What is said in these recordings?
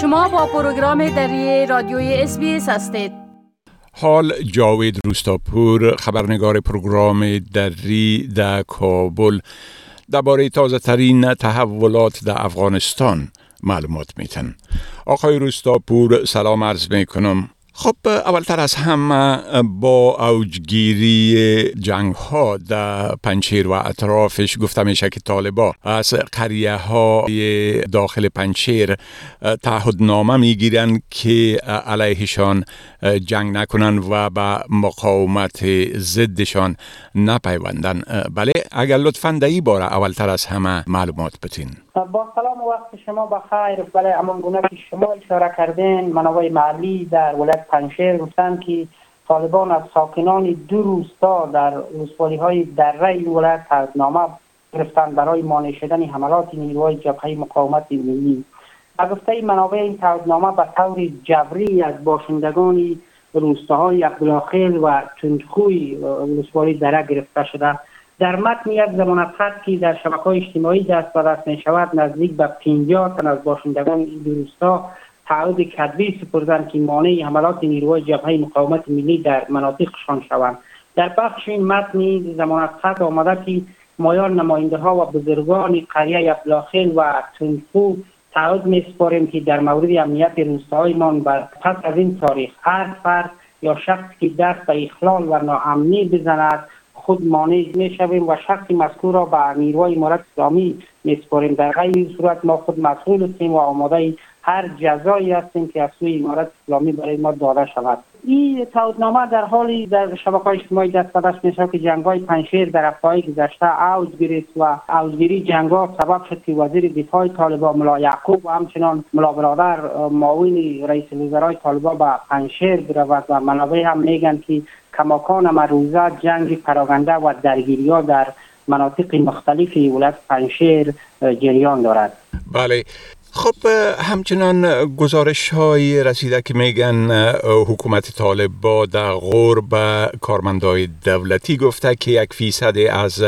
شما با پروگرام دری رادیوی اس هستید. حال جاوید روستاپور خبرنگار پروگرام دری در کابل. درباره تازه ترین تحولات در افغانستان معلومات میتن. آقای روستاپور سلام عرض می‌کنم. خب اولتر از همه با اوجگیری جنگ ها در پنچیر و اطرافش گفته میشه که طالبا از قریه های داخل پنچیر تعهد نامه می‌گیرن که علیهشان جنگ نکنن و به مقاومت ضدشان نپیوندن. بله اگر لطفا در این باره اولتر از همه معلومات بتین با سلام و وقت شما بخیر. بله امان گونه که شما اشاره کردین منابع محلی در ولایت پنشیر گفتن که طالبان از ساکنان دو روستا در روسپالی های دره ولایت نامه گرفتن برای مانع شدن حملات نیروهای جبهه مقاومت ملی. از گفته منابع این تعهدنامه به طور جبری از باشندگان روستاهای عبدالخیل و تندخوی ولسوالی دره گرفته شده. در متن یک زمانت خط که در شبکه های اجتماعی دست به دست می شود نزدیک به 50 تن از باشندگان این روستا تعهد کدوی سپردن که مانع حملات نیروهای جبهه مقاومت ملی در مناطقشان شوند. در بخش این متن زمانت خط آمده که مایان نماینده ها و بزرگان قریه ابلاخیل و تنفو تعهد می سپاریم که در مورد امنیت روستاهایمان پس از این تاریخ هر فرد یا شخصی که دست به اخلال و ناامنی بزند خود مانع می شویم و شخص مذکور را به نیروهای امارت اسلامی می سپاریم در غیر صورت ما خود مسئول هستیم و آماده هر جزایی هستیم که از سوی امارت اسلامی برای ما داده شود. این تعهدنامه در حالی در شبکه اجتماعی دست به دست که جنگ های پنشیر در هفته گذشته اوج گرفت و اوجگیری جنگ ها سبب شد که وزیر دفاع طالبان ملا یعقوب و همچنان ملا برادر معاون رئیس وزرای طالبان به پنشیر برود و منابع هم میگن که کماکان مروزه جنگ پراگنده و درگیری ها در مناطق مختلف ولایت پنشیر جریان دارد. بله. خب همچنان گزارش های رسیده که میگن حکومت طالب با در غور به کارمندای دولتی گفته که یک فیصد از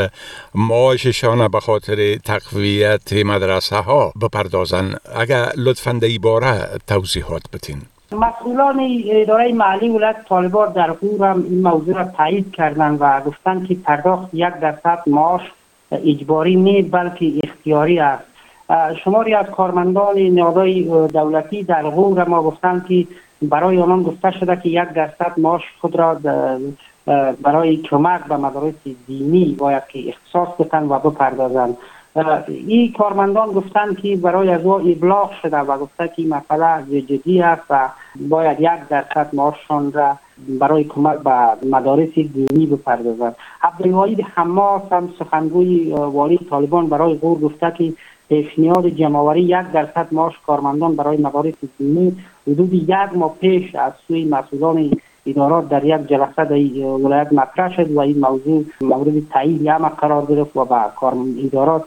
معاششان به خاطر تقویت مدرسه ها بپردازن اگر لطفا در باره توضیحات بتین مسئولان اداره محلی ولایت طالبان در غور هم این موضوع را تایید کردند و گفتند که پرداخت یک درصد معاش اجباری نیست بلکه اختیاری است. شماری از کارمندان نهادهای دولتی در غور ما گفتند که برای آنان گفته شده که یک درصد معاش خود را برای کمک به مدارس دینی باید که اختصاص بتن و بپردازند. این کارمندان گفتند که برای از او ابلاغ شده و گفته که این مسئله جدی است و باید یک درصد معاششان را برای کمک به مدارس دینی بپردازند عبدالوحید حماس هم سخنگوی والی طالبان برای غور گفته که پیشنهاد جمعوری یک درصد معاش کارمندان برای مدارس دینی حدود یک ماه پیش از سوی مسئولان ادارات در یک جلسه در ولایت مطرح شد و این موضوع مورد تایید هم قرار گرفت و با کار ادارات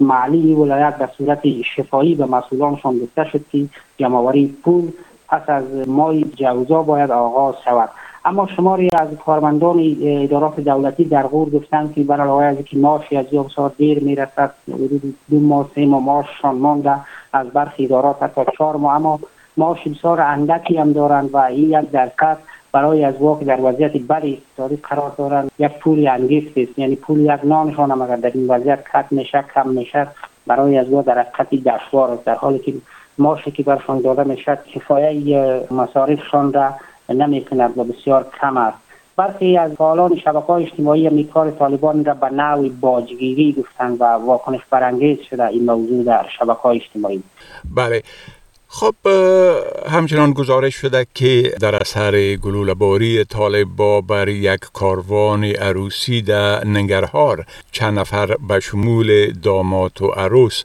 محلی ولایت به صورت شفایی به مسئولانشان گفته شد که جمعوری پول پس از ماه جوزا باید آغاز شود. اما شماری از کارمندان ادارات دولتی در غور گفتند که برای از که معاشی از یک سال دیر می‌رسد حدود دو ماه سه ماه معاششان مانده از برخی ادارات حتی چهار ماه. اما معاش بسیار اندکی هم دارند و این یک درصد برای از واقع در وضعیت بدی اقتصادی قرار دارند یک پول انگیست است یعنی پول یک نانشان هم اگر در این وضعیت کت میشه کم میشه برای از در حقیقت دشوار در حالی که معاشی که برشان داده می‌شد کفایه مصارفشان را نمی‌کند و بسیار کم است. برخی از فعالان شبکه های اجتماعی هم کار طالبان را به نوع باجگیری گفتند و واکنش برانگیز شده. این موضوع در شبکه های اجتماعی. بله. خب همچنان گزارش شده که در اثر گلوله باری طالب با بر یک کاروان عروسی در ننگرهار چند نفر به شمول داماد و عروس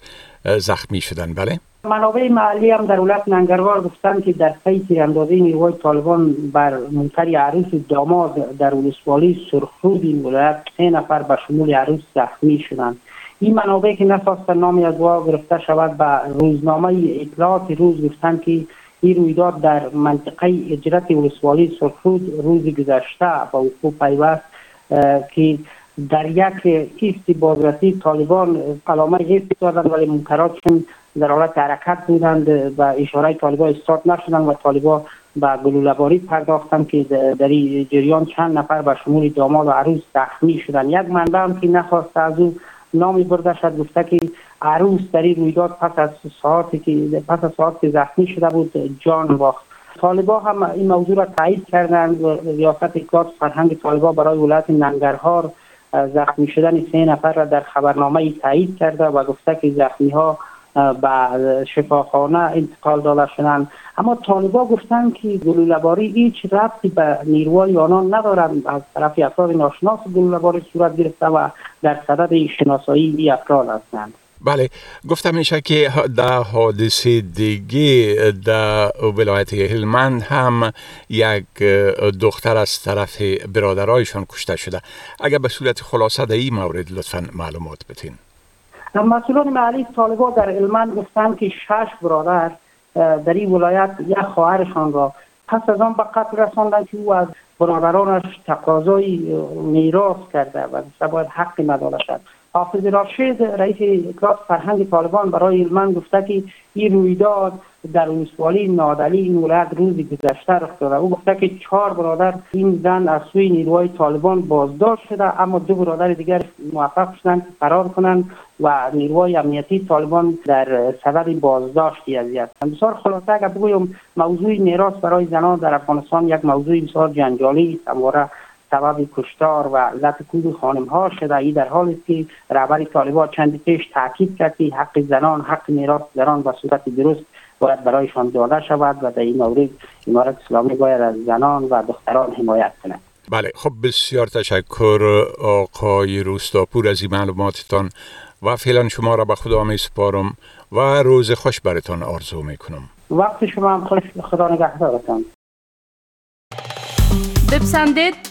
زخمی شدن بله؟ منابع محلی هم در ولایت ننگرهار گفتن که در پی اندازه نیروهای طالبان بر منکر عروس داماد در ولسوالی سرخرود این ولایت سه نفر به شمول عروس زخمی شدند. این منابع که نخواستن نامی از وا گرفته شود به روزنامه اطلاعات روز گفتن که این رویداد در منطقه اجرت ولسوالی سرخرود روز گذشته با وقوع پیوست که در یک ایست بازرسی طالبان علامه حفظ دادند ولی منکرات چون در حالت حرکت بودند و اشاره طالبان استارت نشدند و طالبان به گلوله‌باری پرداختند که در این جریان چند نفر به شمول داماد و عروس زخمی شدند. یک منبع هم که نخواست از او نامی برده شد گفته که عروس در این رویداد پس از ساعتی که پس از ساعت زخمی شده بود جان باخت. طالبا هم این موضوع را تایید کردند و ریاست اطلاعات فرهنگ طالبا برای ولایت ننگرهار زخمی شدن سه نفر را در خبرنامه تایید کرده و گفته که زخمی ها به شفاخانه انتقال داده شدن اما طالبا گفتن که گلوله‌باری هیچ ربطی به نیروهای آنان ندارند. از طرف افراد ناشناس گلوله‌باری صورت گرفته و در صدد شناسایی این افراد هستند. بله گفتم میشه که در حادثه دیگه در ولایت هلمند هم یک دختر از طرف برادرایشان کشته شده. اگر به صورت خلاصه در این مورد لطفا معلومات بتین مسئولان محلی طالبا در هلمند گفتند که شش برادر در این ولایت یک خواهرشان را پس از آن به قتل رساندن که او از برادرانش تقاضای میراث کرده و باید حقی مداله شد حافظ راشد رئیس اطلاعات فرهنگ طالبان برای علمان گفته که این رویداد در ولسوالی نادلی این ولایت روز گذشته رخ داده. او گفته که چهار برادر این زن از سوی نیروهای طالبان بازداشت شده اما دو برادر دیگر موفق شدند فرار کنند و نیروهای امنیتی طالبان در صدد بازداشتی اذیت بسیار خلاصه اگر بگویم موضوع میراث برای زنان در افغانستان یک موضوع بسیار جنجالی است. سبب کشتار و علت کود خانم ها شده ای در حالی که رهبر طالبان چندی پیش تاکید کرد که حق زنان حق میراث زنان به صورت درست باید برایشان داده شود و در این مورد امارت اسلامی باید از زنان و دختران حمایت کند. بله خب بسیار تشکر آقای روستاپور از این معلوماتتان و فعلا شما را به خدا می سپارم و روز خوش برتان آرزو می کنم وقت شما هم خوش خدا نگهدارتان. بپسندید